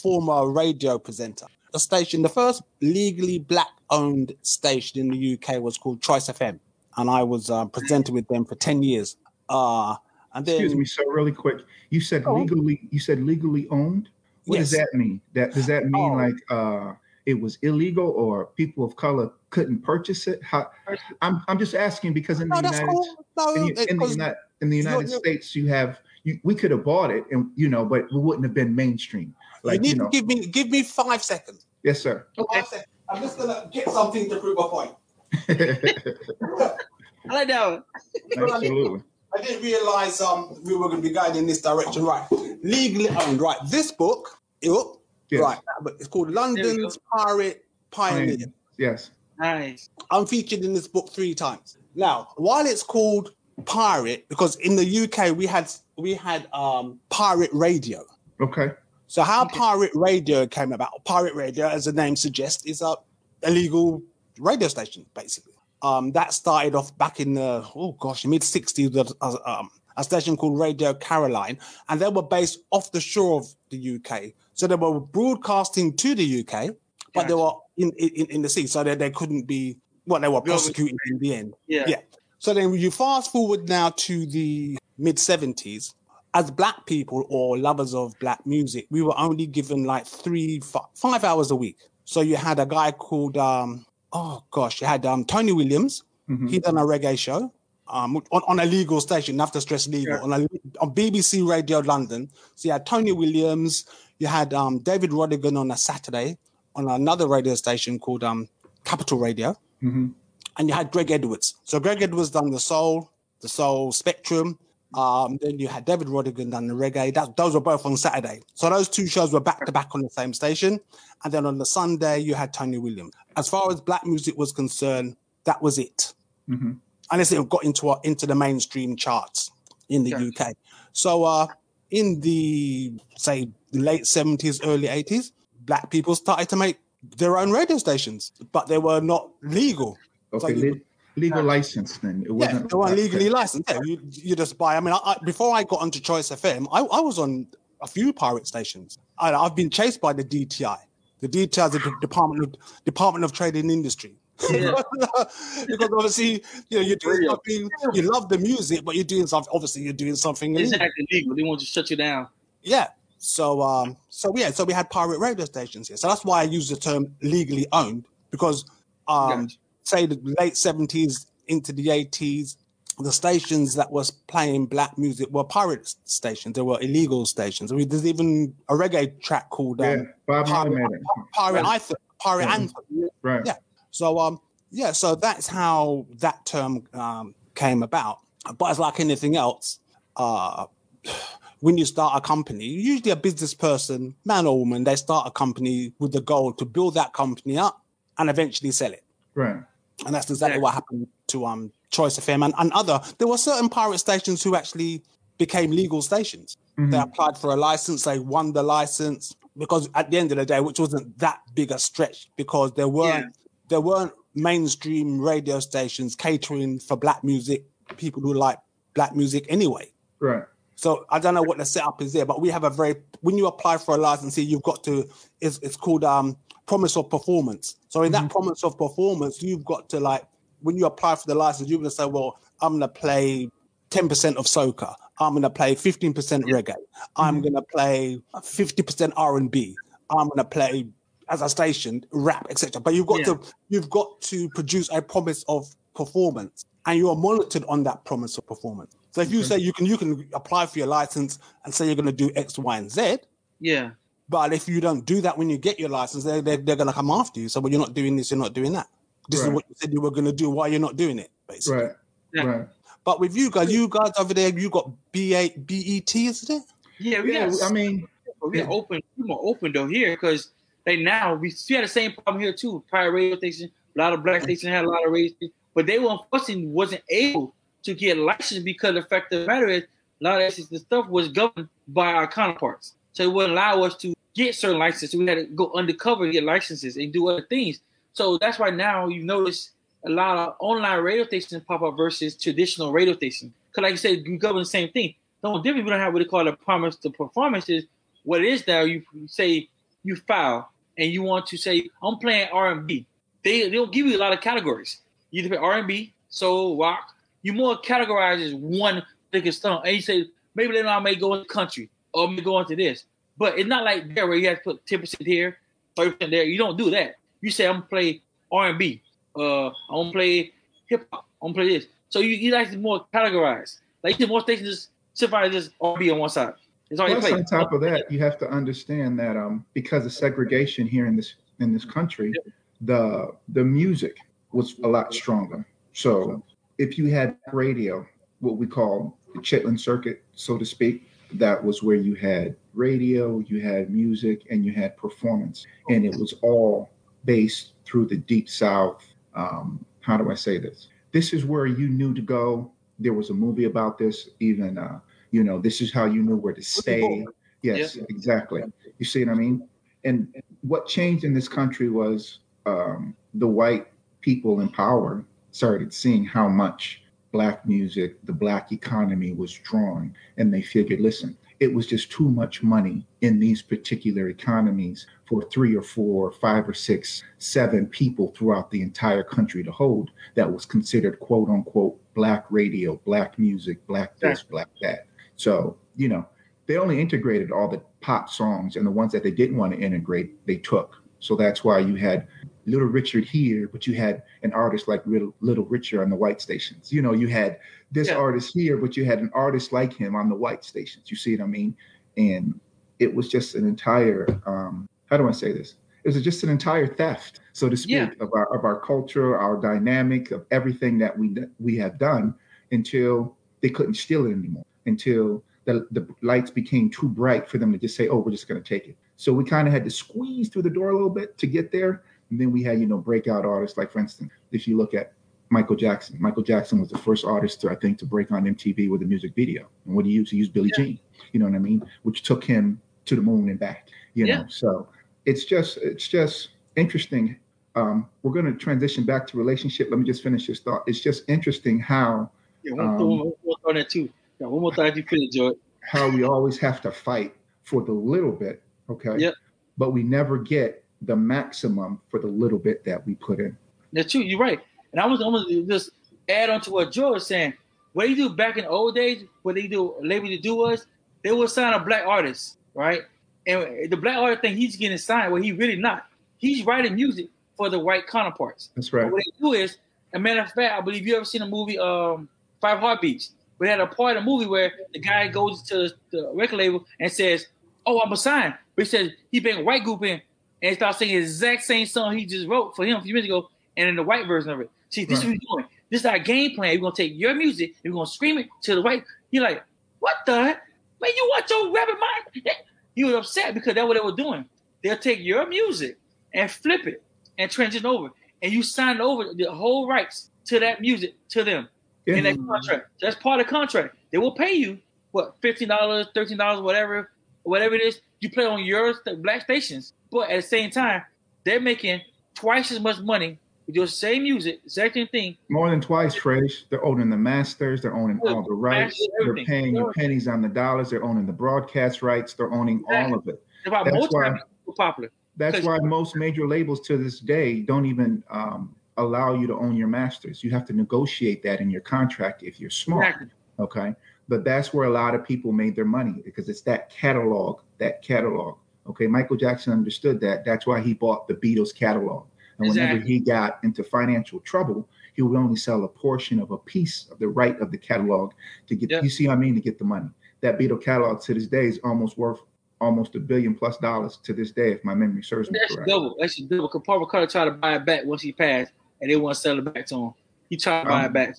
former radio presenter The station the first legally black owned station in the uk was called choice fm and i was uh, presenting with them for 10 years uh and then Excuse me, so really quick. You said Oh. legally. You said legally owned. What does that mean? That does that mean Oh. like uh, it was illegal or people of color couldn't purchase it? How, I'm I'm just asking because in the no that's United cool no in, it- the- in the 'cause- United in the United you're- States you have you, we could have bought it and you know, but we wouldn't have been mainstream. You need you know, to give me give me five seconds. yes, sir. Okay. Five seconds. I'm just gonna get something to prove a point. I like that. Absolutely. I didn't realize um we were gonna be going in this direction. Right. Legally owned. Right. This book, oh, Yes. right, but it's called London's Pirate Pioneer. Pioneer. Yes. Nice. I'm featured in this book three times. Now, while it's called pirate, because in the UK we had we had um pirate radio. Okay. So how pirate radio came about? Pirate radio, as the name suggests, is a illegal radio station, basically. Um, that started off back in the oh gosh, mid '60s with uh, um, a station called Radio Caroline, and they were based off the shore of the UK. So they were broadcasting to the UK, but they were in, in in the sea, so that they couldn't be. Well, they were prosecuted in the end. Yeah. Yeah. So then you fast forward now to the mid 70s. As black people or lovers of black music, we were only given like three, five hours a week. So you had a guy called, um, oh gosh, you had um, Tony Williams. Mhm. He done a reggae show um, on, on a legal station. Have to stress legal Yeah. on, a, on BBC Radio London. So you had Tony Williams. You had um, David Rodigan on a Saturday on another radio station called um, Capital Radio Mhm. and you had Greg Edwards. So Greg Edwards done the soul, the soul spectrum. Um, then you had David Rodigan done the reggae. That those were both on Saturday. So those two shows were back to back on the same station. And then on the Sunday you had Tony Williams. As far as black music was concerned, that was it. Mhm. Unless it got into our, into the mainstream charts in the Gotcha. UK. So uh, in the say late seventies, early eighties, black people started to make their own radio stations, but they were not legal. So Okay. le- legal license then. It wasn't they weren't legally licensed. Yeah, you, you just buy. I mean, I, I, before I got onto Choice FM, I, I was on a few pirate stations. I, I've been chased by the DTI. The DTI is the Department of Department of Trade and Industry. Yeah. because obviously, you know, you're doing something. You love the music, but you're doing something. Obviously, you're doing something. It's illegal. actually legal. They want to shut you down. Yeah. So um so yeah, so we had pirate radio stations here. So that's why I use the term legally owned because um Gotcha. Say the late 70s into the 80s the stations that was playing black music were pirate stations. They were illegal stations. I mean, there's even a reggae track called Yeah. um, Bob pirate, it. pirate anthem. Pirate Mhm. anthem. Right. Yeah. So um yeah, so that's how that term um, came about. But as like anything else, uh, when you start a company, usually a business person, man or woman, they start a company with the goal to build that company up and eventually sell it. Right. And that's exactly Yeah. what happened to um Choice FM and, and other. There were certain pirate stations who actually became legal stations. Mhm. They applied for a license, they won the license because at the end of the day, which wasn't that big a stretch, because there weren't there weren't mainstream radio stations catering for black music, people who like black music anyway. Right. So I don't know what the setup is there, but we have a very when you apply for a license here, you've got to it's it's called um promise of performance. So in that mm-hmm. promise of performance, you've got to like when you apply for the license, you're gonna say, Well, I'm gonna play 10% of soca, I'm gonna play 15% reggae, I'm mm-hmm. gonna play 50% R and B, I'm gonna play as a station, rap, etc. But you've got Yeah. to you've got to produce a promise of performance and you are monitored on that promise of performance. So if you say you can you can apply for your license and say you're going to do X, Y, and Z, Yeah. But if you don't do that when you get your license, they're, they're, they're going to come after you. So, well, you're not doing this, you're not doing that. This Right. is what you said you were going to do. Why you're not doing it, basically. Right. Yeah. Right. But with you guys, you guys over there, you got BA, BET, isn't it? Yeah, we Yeah. got. I mean, we yeah. are open. We're more open though here because they now we, we had the same problem here too. Prior radio station, a lot of black stations had a lot of radio, stations, but they were unfortunately wasn't able to get licensed because the fact of the matter is a lot of this the stuff was governed by our counterparts, so it wouldn't allow us to get certain licenses. We had to go undercover get licenses and do other things. So that's why now you notice a lot of online radio stations pop up versus traditional radio stations. Because like I said, you govern the same thing. The only difference we don't have what they call the promise. to performance is what it is now. You say you file and you want to say I'm playing R and B. They they don't give you a lot of categories. You either play R and B, soul, rock. You more categorize as one particular song, and you say maybe on I may go into country or I may go into this. But it's not like there where you have to put ten percent here, thirty percent there. You don't do that. You say I'm gonna play R and B. Uh, I'm gonna play hip hop. I'm gonna play this. So you, you like to more categorize. Like you more stations just simplify just R and B on one side. It's all you Plus, on top of that, you have to understand that um, because of segregation here in this in this country, the the music was a lot stronger. So if you had radio, what we call the Chitlin circuit, so to speak, that was where you had radio, you had music, and you had performance, and it was all based through the deep south. Um, how do I say this? This is where you knew to go. There was a movie about this, even. Uh, you know, this is how you knew where to stay. Yes, exactly. You see what I mean? And what changed in this country was um, the white people in power started seeing how much black music, the black economy was drawing, and they figured, listen, it was just too much money in these particular economies for three or four, five or six, seven people throughout the entire country to hold that was considered quote unquote black radio, black music, black this, black that. So, you know, they only integrated all the pop songs and the ones that they didn't want to integrate, they took. So that's why you had Little Richard here, but you had an artist like Little, Little Richard on the white stations. You know, you had this Yeah. artist here, but you had an artist like him on the white stations. You see what I mean? And it was just an entire, um, how do I say this? It was just an entire theft, so to speak, Yeah. of our of our culture, our dynamic, of everything that we we have done until they couldn't steal it anymore. Until the, the lights became too bright for them to just say, "Oh, we're just going to take it." So we kind of had to squeeze through the door a little bit to get there. And then we had, you know, breakout artists like, for instance, if you look at Michael Jackson. Michael Jackson was the first artist to, I think, to break on MTV with a music video. And what he used, he used Billie Yeah. Jean. You know what I mean? Which took him to the moon and back. You know, so it's just it's just interesting. Um, we're going to transition back to relationship. Let me just finish this thought. It's just interesting how Yeah, one, Um, one, one more thought on that too. Yeah, one more thought you finish, George. how we always have to fight for the little bit, okay? Yep. But we never get the maximum for the little bit that we put in. That's true. You're right. And I was almost just add on to what George was saying. What they do back in the old days, what they do, label to do was they would sign a black artist, right? And the black artist thing he's getting signed, well, he really not. He's writing music for the white counterparts. That's right. But what they do is, a matter of fact, I believe you ever seen a movie, um, Five Heartbeats. We had a part of the movie where the guy goes to the record label and says, "Oh, I'm a sign," but he says he bring white group in and starts singing the exact same song he just wrote for him a few minutes ago, and in the white version of it. See, this is what we're doing. This is our game plan. We're gonna take your music, and we're gonna scream it to the white. You're like, what the heck? Man, you want your rabbit mind? He was upset because that's what they were doing. They'll take your music and flip it and transition over, and you sign over the whole rights to that music to them Yeah. in that contract. That's part of the contract. They will pay you what fifteen dollars, thirteen dollars, whatever, whatever it is. You play on your st- black stations, but at the same time, they're making twice as much money with your same music, exact same thing. More than twice, Fresh. They're owning the masters. They're owning all the rights. They're paying you pennies on the dollars. They're owning the broadcast rights. They're owning all of it. That's why That's most why- it's popular. That's why most major labels to this day don't even um, allow you to own your masters. You have to negotiate that in your contract if you're smart. Exactly. Okay. But that's where a lot of people made their money because it's that catalog, that catalog. Okay. Michael Jackson understood that. That's why he bought the Beatles catalog. And whenever he got into financial trouble, he would only sell a portion of a piece of the right of the catalog to get, Yeah. you see what I mean, to get the money. That Beatle catalog to this day is almost worth almost a billion plus dollars to this day, if my memory serves me That's correct. double. That's double. Because Paul McCartney tried to buy it back once he passed, and they want to sell it back to him. He tried to buy um, it back.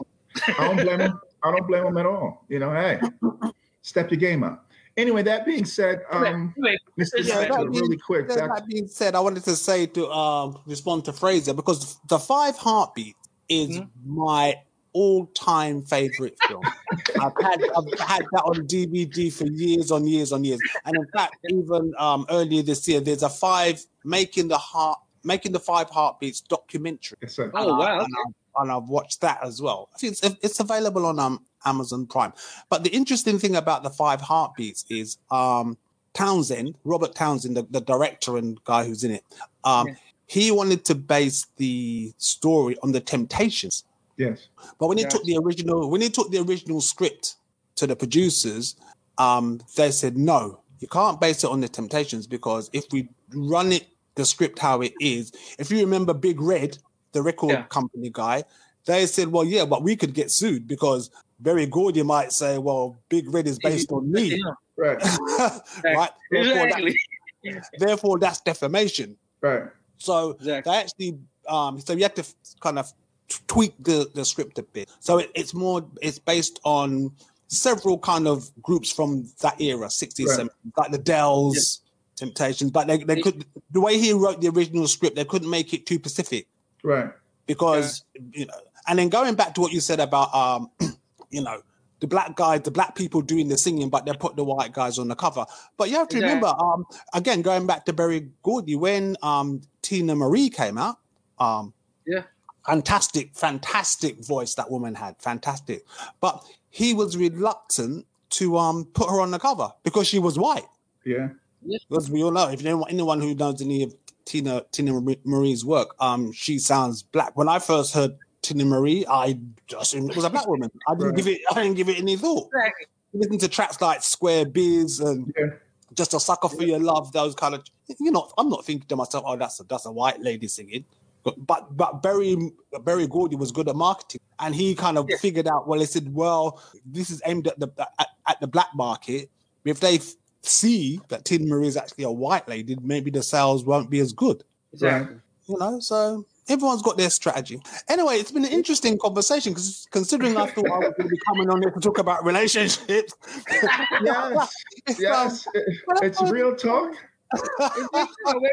I don't blame him. I don't blame them at all. You know, hey, step your game up. Anyway, that being said, um, Anyway, Mr. Yeah, Satchel, that really being- quick. That, that being said, I wanted to say to um, respond to Frasier because the Five Heartbeat is Mhm. my all-time favorite film. I've had I've had that on DVD for years on years on years, and in fact, even um, earlier this year, there's a five making the heart making the Five Heartbeats documentary. yes. Oh, wow, And, I, and I've watched that as well. I think it's, it's available on um, Amazon Prime. But the interesting thing about the Five Heartbeats is um, Townsend, Robert Townsend, the, the director and guy who's in it, um, Yeah. he wanted to base the story on the Temptations. Yes. But when he Gotcha. took the original, when he took the original script to the producers, um, they said no, you can't base it on the Temptations because if we run it the script how it is, if you remember Big Red, the record Yeah. company guy, they said, well, yeah, but we could get sued because Berry Gordy might say, well, Big Red is based on me, Yeah, Right. right? Therefore, that- exactly. therefore, that's defamation. Right. So Exactly. they actually um so you have to kind of t- tweak the the script a bit so it, it's more it's based on several kind of groups from that era 60s Right. 70s like the dells temptations but they, they could the way he wrote the original script they couldn't make it too pacific Right. because you know and then going back to what you said about um you know the black guys the black people doing the singing but they put the white guys on the cover but you have to Exactly. remember um again going back to Berry Gordy when um Teena Marie came out um Yeah. fantastic fantastic voice that woman had fantastic but he was reluctant to um put her on the cover because she was white Yeah. because we all know if anyone, anyone who knows any of Teena Teena Marie's work, um, she sounds black. When I first heard Teena Marie, I just assumed it was a black woman. I didn't Right. give it. I didn't give it any thought. Exactly. Listen to tracks like Square Biz and Yeah. Just a Sucker for Your Love. Those kind of. You know, I'm not thinking to myself, oh, that's a that's a white lady singing. But but, but Berry Berry Gordy was good at marketing, and he kind of Yeah. figured out. Well, he said, well, this is aimed at the at, at the black market. If they f- see that Teena Marie is actually a white lady, maybe the sales won't be as good. Exactly. You know, so everyone's got their strategy. Anyway, it's been an interesting conversation because considering I thought I was going to be coming on here to talk about relationships. Yes. it's, Yes. It's real talk. Man,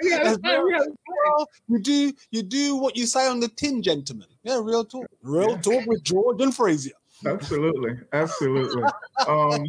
we have- It's we have- well, you do you do what you say on the tin, gentlemen. Yeah, real talk. Real Yeah. talk with George and Frasier. Absolutely. Absolutely. Um,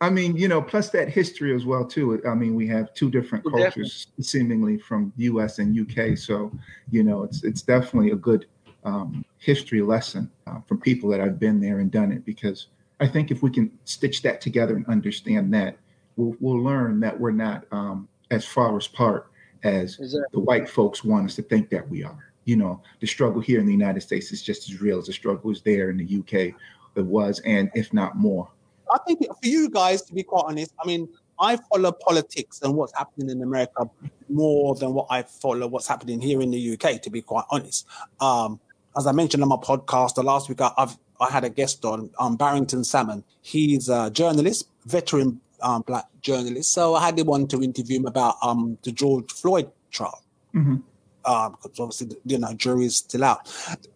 I mean, you know, plus that history as well too. I mean, we have two different Well, cultures, seemingly from U.S. and U.K. So, you know, it's it's definitely a good um, history lesson uh, from people that have been there and done it. Because I think if we can stitch that together and understand that, we'll we'll learn that we're not um, as far apart as Exactly. the white folks want us to think that we are. You know, the struggle here in the United States is just as real as the struggle is there in the UK. It was, and if not more. I think for you guys, to be quite honest, I mean, I follow politics and what's happening in America more than what I follow what's happening here in the UK. To be quite honest, um, as I mentioned on my podcast the last week, I, I've I had a guest on, um, Barrington Salmon. He's a journalist, veteran um, black journalist. So I had him on to interview him about um, the George Floyd trial. Mhm. Um, because obviously, you know, jury's still out.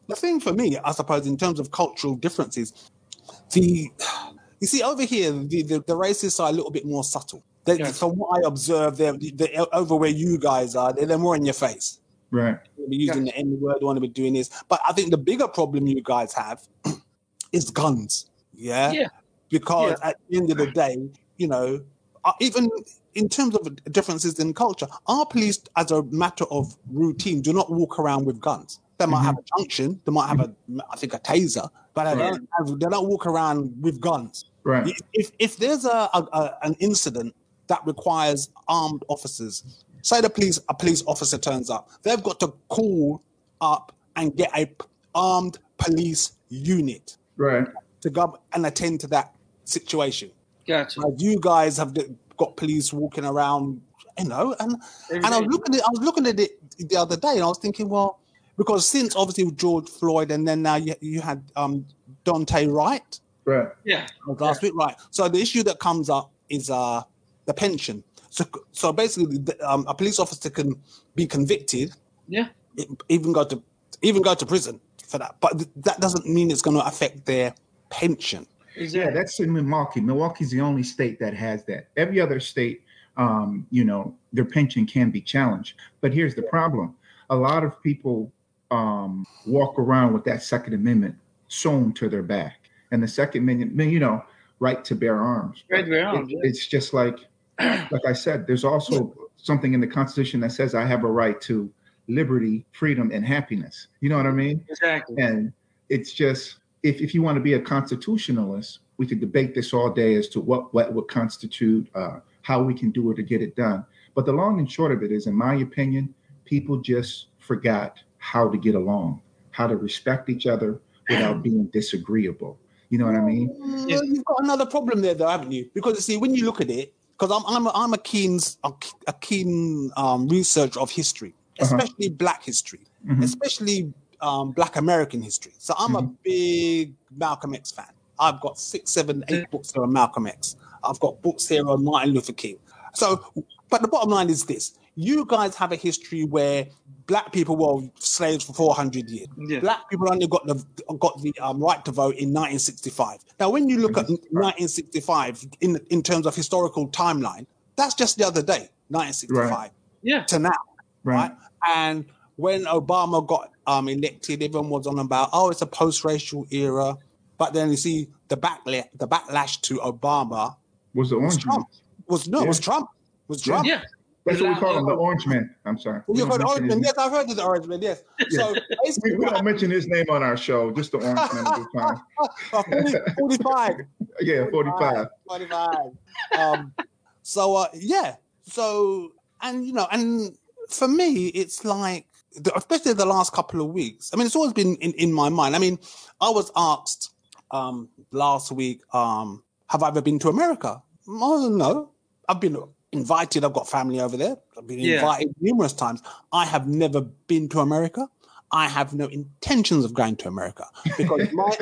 The thing for me, I suppose, in terms of cultural differences, the you see over here, the, the, the racists are a little bit more subtle. They, Yes. From what I observe, they're, they over where you guys are, they're, they're more in your face. Right. They want be using the N word, want to be doing this. But I think the bigger problem you guys have is guns. Yeah. Yeah. Because at the end of the day, you know, uh, even in terms of differences in culture, our police, as a matter of routine, do not walk around with guns. They might have a junction, they might have a, I think, a taser, but they don't, they don't walk around with guns. Right. If if there's a, a, a an incident that requires armed officers, say the police a police officer turns up, they've got to call up and get a p- armed police unit Right. to go and attend to that situation. Gotcha. Like you guys have got police walking around, you know, and Every and I was looking at I was looking at it the other day, and I was thinking, well, because since obviously with George Floyd, and then now you, you had um, Daunte Wright Right. Yeah. of last week, right? So the issue that comes up is uh, the pension. So, so basically, the, um, a police officer can be convicted, Yeah. even go to even go to prison for that. But th- that doesn't mean it's going to affect their pension. Yeah, that's in Milwaukee. Milwaukee's the only state that has that. Every other state, um, you know, their pension can be challenged. But here's the problem: a lot of people um, walk around with that Second Amendment sewn to their back, and the Second Amendment, you know, right to bear arms. Right to bear arms, It- yeah. It's just like, like I said, there's also something in the Constitution that says I have a right to liberty, freedom, and happiness. You know what I mean? Exactly. And it's just if, if you want to be a constitutionalist, we could debate this all day as to what what would constitute, uh, how we can do it to get it done. But the long and short of it is, in my opinion, people just forgot how to get along, how to respect each other without being disagreeable. You know what I mean? Well, you've got another problem there, though, haven't you? Because you see, when you look at it, because I'm I'm a, I'm a keen a, a keen um, researcher of history, Uh-huh. especially Black history, Mhm. especially um, Black American history. So I'm a big Malcolm X fan. I've got six, seven, eight books here on Malcolm X. I've got books here on Martin Luther King. So, but the bottom line is this: you guys have a history where Black people were slaves for 400 years. Yeah. Black people only got the got the um, right to vote in 1965. Now, when you look at 1965 in in terms of historical timeline, that's just the other day, 1965 Yeah. to now, Right. right? And when Obama got um, elected, everyone was on about, oh, it's a post-racial era. But then you see the backlash, the backlash to Obama Was the was orange? Trump. Was no, it was Trump. Was Trump. Yeah. That's what we call him, the orange man. I'm sorry. You We got don't mention orange man. Yes, I've heard of the orange man. Yes. So We, basically, we don't mention his name on our show, just the orange man at the time. 40, 45. Yeah, 45. 45. Um, so uh, yeah. So and you know, and for me, it's like the- especially the last couple of weeks. I mean, it's always been in, in my mind. I mean, I was asked um last week, um, have I ever been to America? Oh no. I've been invited, I've got family over there. I've been Yeah. invited numerous times. I have never been to America. I have no intentions of going to America because my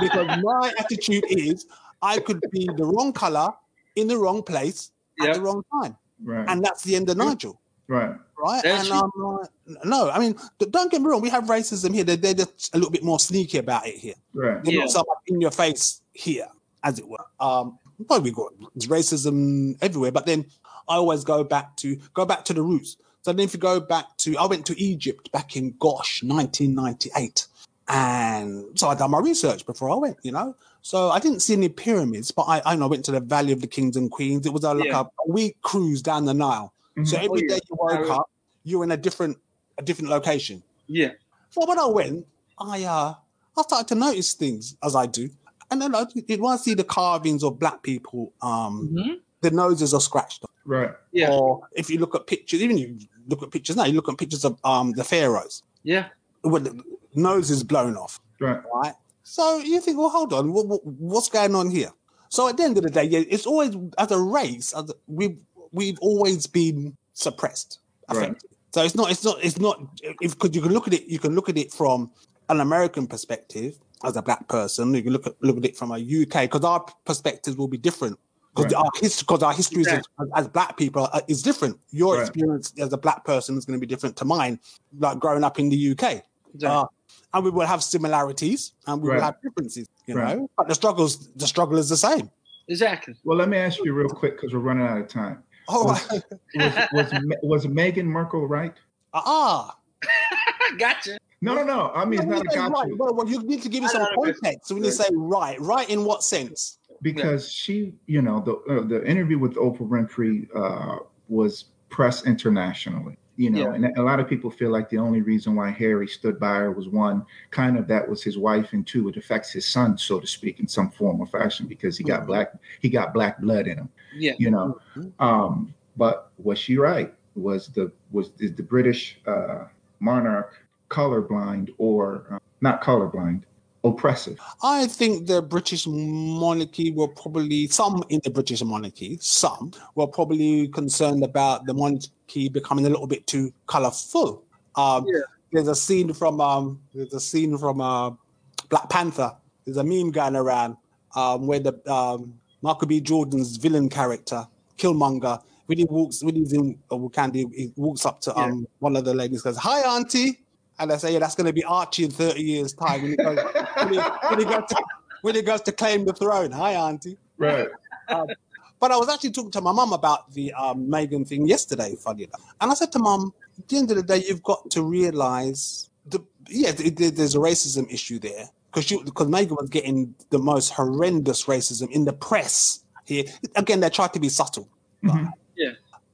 because my attitude is I could be the wrong color in the wrong place at Yep. the wrong time, Right. and that's the end of Nigel, right. right? That's and I'm like, no, I mean, don't get me wrong, we have racism here. They're, they're just a little bit more sneaky about it here. Right. They're Yeah. not so much in your face here, as it were. Um, well, we got racism everywhere, but then I always go back to go back to the roots. So then, if you go back to, I went to Egypt back in gosh, 1998, and so I done my research before I went. You know, so I didn't see any pyramids, but I, I know I went to the Valley of the Kings and Queens. It was a, like Yeah. a week cruise down the Nile. So Mhm. every Oh, day you woke up, you were in a different a different location. Yeah. So when I went, I uh I started to notice things as I do. And then I did I see the carvings of black people, um, Mhm. The noses are scratched. Right. Yeah. Or if you look at pictures, even you look at pictures now, you look at pictures of um the pharaohs, Yeah. with the nose is blown off, Right. right? So you think, well, hold on, what, what, what's going on here? So at the end of the day, yeah, it's always as a race, as a, we've we've always been suppressed, Right. affected. So it's not, it's not, it's not. If because you can look at it, you can look at it from an American perspective as a black person. You can look at look at it from a UK because our perspectives will be different. Because Right. our history, because our histories as, as black people are, is different. Your Right. experience as a black person is going to be different to mine, like growing up in the UK. Exactly. Uh, and we will have similarities and we Right. will have differences, you Right. know. But the struggles, the struggle is the same. exactly. Well, let me ask you real quick because we're running out of time. Oh, Was- Was was, Me- was Meghan Markle right? ah, gotcha. No, no, no. I mean, it's not you a say got right, well, well, you need to give me some don't know. context when you say right. Right in what sense? Because she, you know, the uh, the interview with Oprah Winfrey uh, was press internationally. You know, Yeah. and a lot of people feel like the only reason why Harry stood by her was one, kind of that was his wife, and two, it affects his son, so to speak, in some form or fashion, because he got Mhm. black, he got black blood in him. Yeah. You know, um, but was she right? Was the was is the British uh, monarch colorblind or uh, not colorblind, oppressive? I think the British monarchy were probably some in the British monarchy, some were probably concerned about the monarchy becoming a little bit too colourful. Um, Yeah. There's a scene from um, there's a scene from uh, Black Panther. There's a meme going around um, where the um, Michael B. Jordan's villain character Killmonger when he walks, when he's in uh, Wakanda, he walks up to Yeah. um one of the ladies, goes, "Hi, auntie," and I say, "Yeah, that's going to be Archie in thirty years' time." When he goes, when he, when he goes to, when he goes to claim the throne, "Hi, auntie." Right. But I was actually talking to my mum about the um, Megan thing yesterday, funny enough. And I said to mum, at the end of the day, you've got to realize the yeah, th- th- there's a racism issue there because because Megan was getting the most horrendous racism in the press here. Again, they tried to be subtle. Mhm.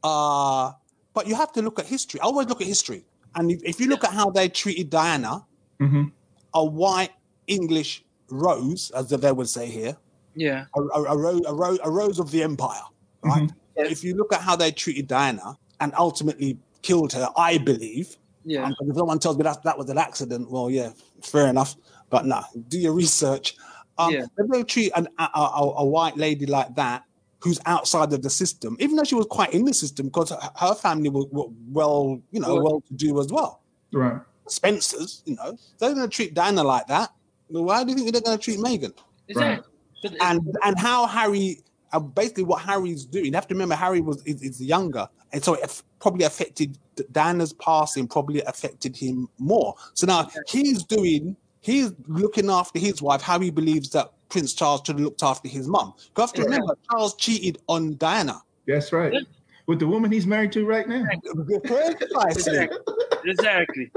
Uh, but you have to look at history. I always look at history. And if, if you look at how they treated Diana, Mhm. a white English rose, as they would say here, Yeah. a, a, a, ro- a, ro- a rose of the empire, right? Mhm. Yeah. If you look at how they treated Diana and ultimately killed her, I believe. Yeah. um, if someone tells me that that was an accident, well, yeah, fair enough. But no, do your research. Um, Yeah. If they treat an, a, a, a white lady like that, who's outside of the system, even though she was quite in the system, because her, her family were, were well, you know, Well- well to do as well. Right. Spencers, you know, they're going to treat Diana like that. Well, Why do you think they're going to treat Megan? Exactly. But- and and how Harry, uh, basically what Harry's doing. You have to remember Harry was is, is younger, and so it aff- probably affected Diana's passing. Probably affected him more. So now he's doing. He's looking after his wife. How he believes that Prince Charles should have looked after his mum. You have to Yeah. remember Charles cheated on Diana. That's right. Yeah. With the woman he's married to right now. Precisely. exactly.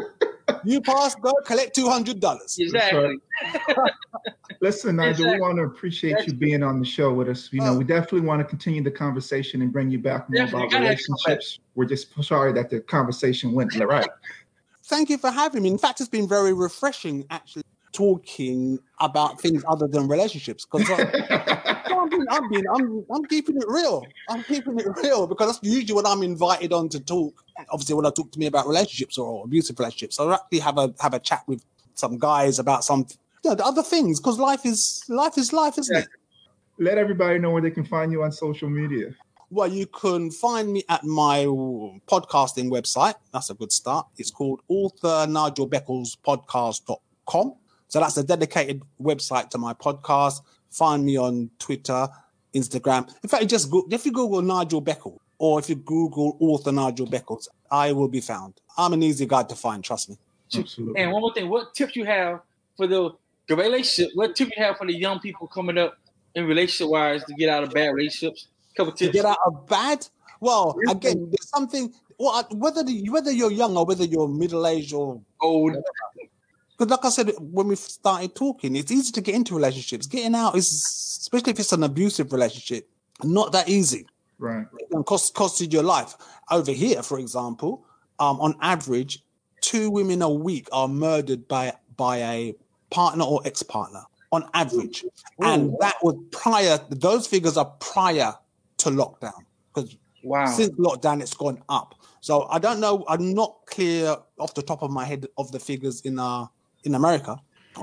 you pass, go collect two hundred dollars. Exactly. Listen, Nigel, we want to appreciate you being on the show with us. You know, Oh. we definitely want to continue the conversation and bring you back more Definitely. about Gotta have you come back. relationships. We're just sorry that the conversation went the right. Thank you for having me. In fact, it's been very refreshing actually talking about things other than relationships because. I'm being, I'm, being I'm, I'm keeping it real. I'm keeping it real because that's usually when I'm invited on to talk. Obviously, when I talk to me about relationships or abusive relationships, I'll actually have a have a chat with some guys about some you know, the other things because life is life is life, isn't it? Let everybody know where they can find you on social media. Well, you can find me at my podcasting website. That's a good start. It's called author Nigel Beckles podcast.com. So that's a dedicated website to my podcast. Find me on Twitter, Instagram. In fact, just go, if you Google Nigel Beckles or if you Google author Nigel Beckles, I will be found. I'm an easy guy to find, trust me. Absolutely. And one more thing, what tips you have for the, the relationship? What tip you have for the young people coming up in relationship wise to get out of bad relationships? couple to tips. get out of bad. Well, again, there's something. Well, whether the, whether you're young or whether you're middle aged or Old. Because, like I said, when we started talking, it's easy to get into relationships. Getting out is, especially if it's an abusive relationship, not that easy. Right. And cost costed your life. Over here, for example, um, on average, two women a week are murdered by by a partner or ex partner. On average, and that was prior. Those figures are prior to lockdown because Wow. since lockdown it's gone up so i don't know i'm not clear off the top of my head of the figures in uh in america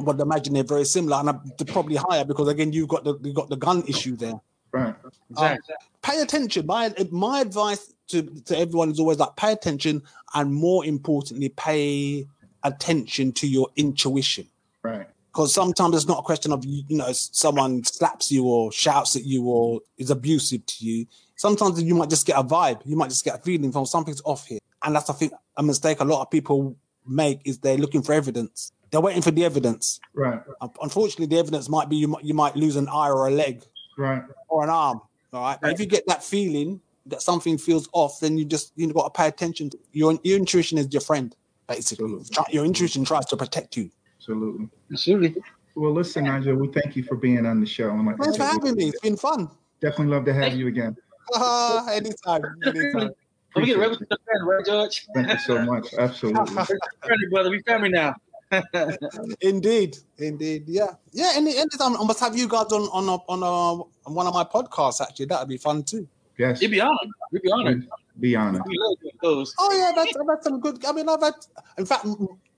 but I imagine they're very similar and they're probably higher because again you've got the you've got the gun issue there Right. Oh, exactly. pay attention my my advice to, to everyone is always like pay attention and more importantly pay attention to your intuition Right. because sometimes it's not a question of you know someone slaps you or shouts at you or is abusive to you sometimes you might just get a vibe you might just get a feeling from something's off here and that's i think a mistake a lot of people make is they're looking for evidence they're waiting for the evidence Right. Unfortunately the evidence might be you might, you might lose an eye or a leg Right. or an arm all right but if you get that feeling that something feels off then you just you got to pay attention your, your intuition is your friend basically Absolutely. Your intuition tries to protect you Absolutely. Absolutely. Well, listen, Nigel, we thank you for being on the show. And like thanks for having me it's been fun definitely love to have you again. Uh, anytime, anytime. We get Appreciate ready with the friend, right, Judge? Thank you so much. Absolutely. Friendly, brother. We family now. Indeed, indeed, yeah, yeah. Any anytime I must have you guys on on a, on a, on one of my podcasts. Actually, that'd be fun too. Yes. You'd be honored. We'd be honored. Be honored. We love. Oh yeah, that's I've had some good. I mean, I've had. In fact,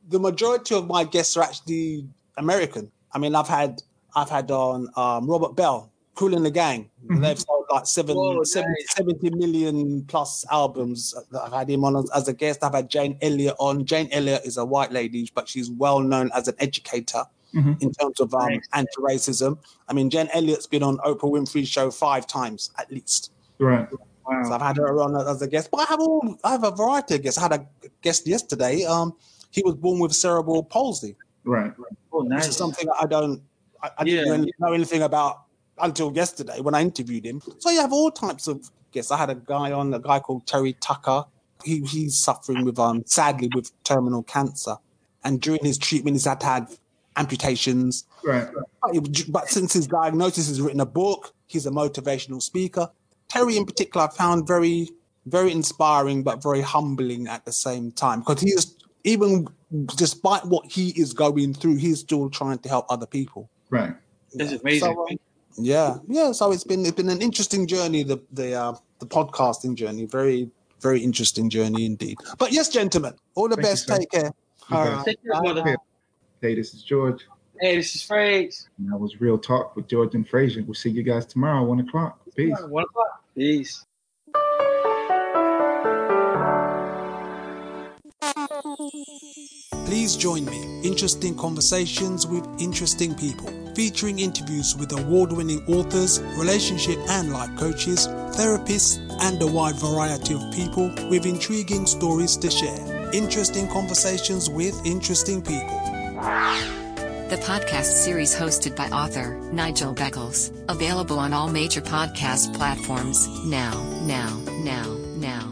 the majority of my guests are actually American. I mean, I've had I've had on um, Robert Bell, Kool in the Gang. Mhm. They've sold like seven, seven- nice. 70 million plus albums. that I've had him on as, as a guest. I've had Jane Elliott on. Jane Elliott is a white lady, but she's well known as an educator. Mhm. in terms of um, Nice. anti-racism. I mean, Jen Elliott's been on Oprah Winfrey's show five times at least. Right. Wow. So I've had her on as a guest, but I have all I have a variety of guests. I had a guest yesterday. Um, he was born with cerebral palsy. Right. right. Oh, nice. Which is something I don't. I, I didn't really know anything about until yesterday when I interviewed him. So you have all types of guests. I had a guy on, a guy called Terry Tucker. He he's suffering with um sadly with terminal cancer, and during his treatment he's had to have amputations. Right. But, but since his diagnosis, he's written a book. He's a motivational speaker. Terry, in particular, I found very, very inspiring, but very humbling at the same time because he is even despite what he is going through, he's still trying to help other people. Right. That's amazing. So, um, yeah, yeah. So it's been it's been an interesting journey. The the uh, the podcasting journey, very very interesting journey indeed. But yes, gentlemen, all the Thank best. sir. Take care. You All bet. right. Take care, brother. Hey, this is George. Hey, this is Frakes. And that was Real Talk with George and Frasier. We'll see you guys tomorrow, one o'clock. Peace. One o'clock. Peace. Please join me. Interesting conversations with interesting people, featuring interviews with award winning authors, relationship and life coaches, therapists, and a wide variety of people with intriguing stories to share. Interesting conversations with interesting people. The podcast series hosted by author Nigel Beckles. Available on all major podcast platforms now, now, now, now, now, now, now.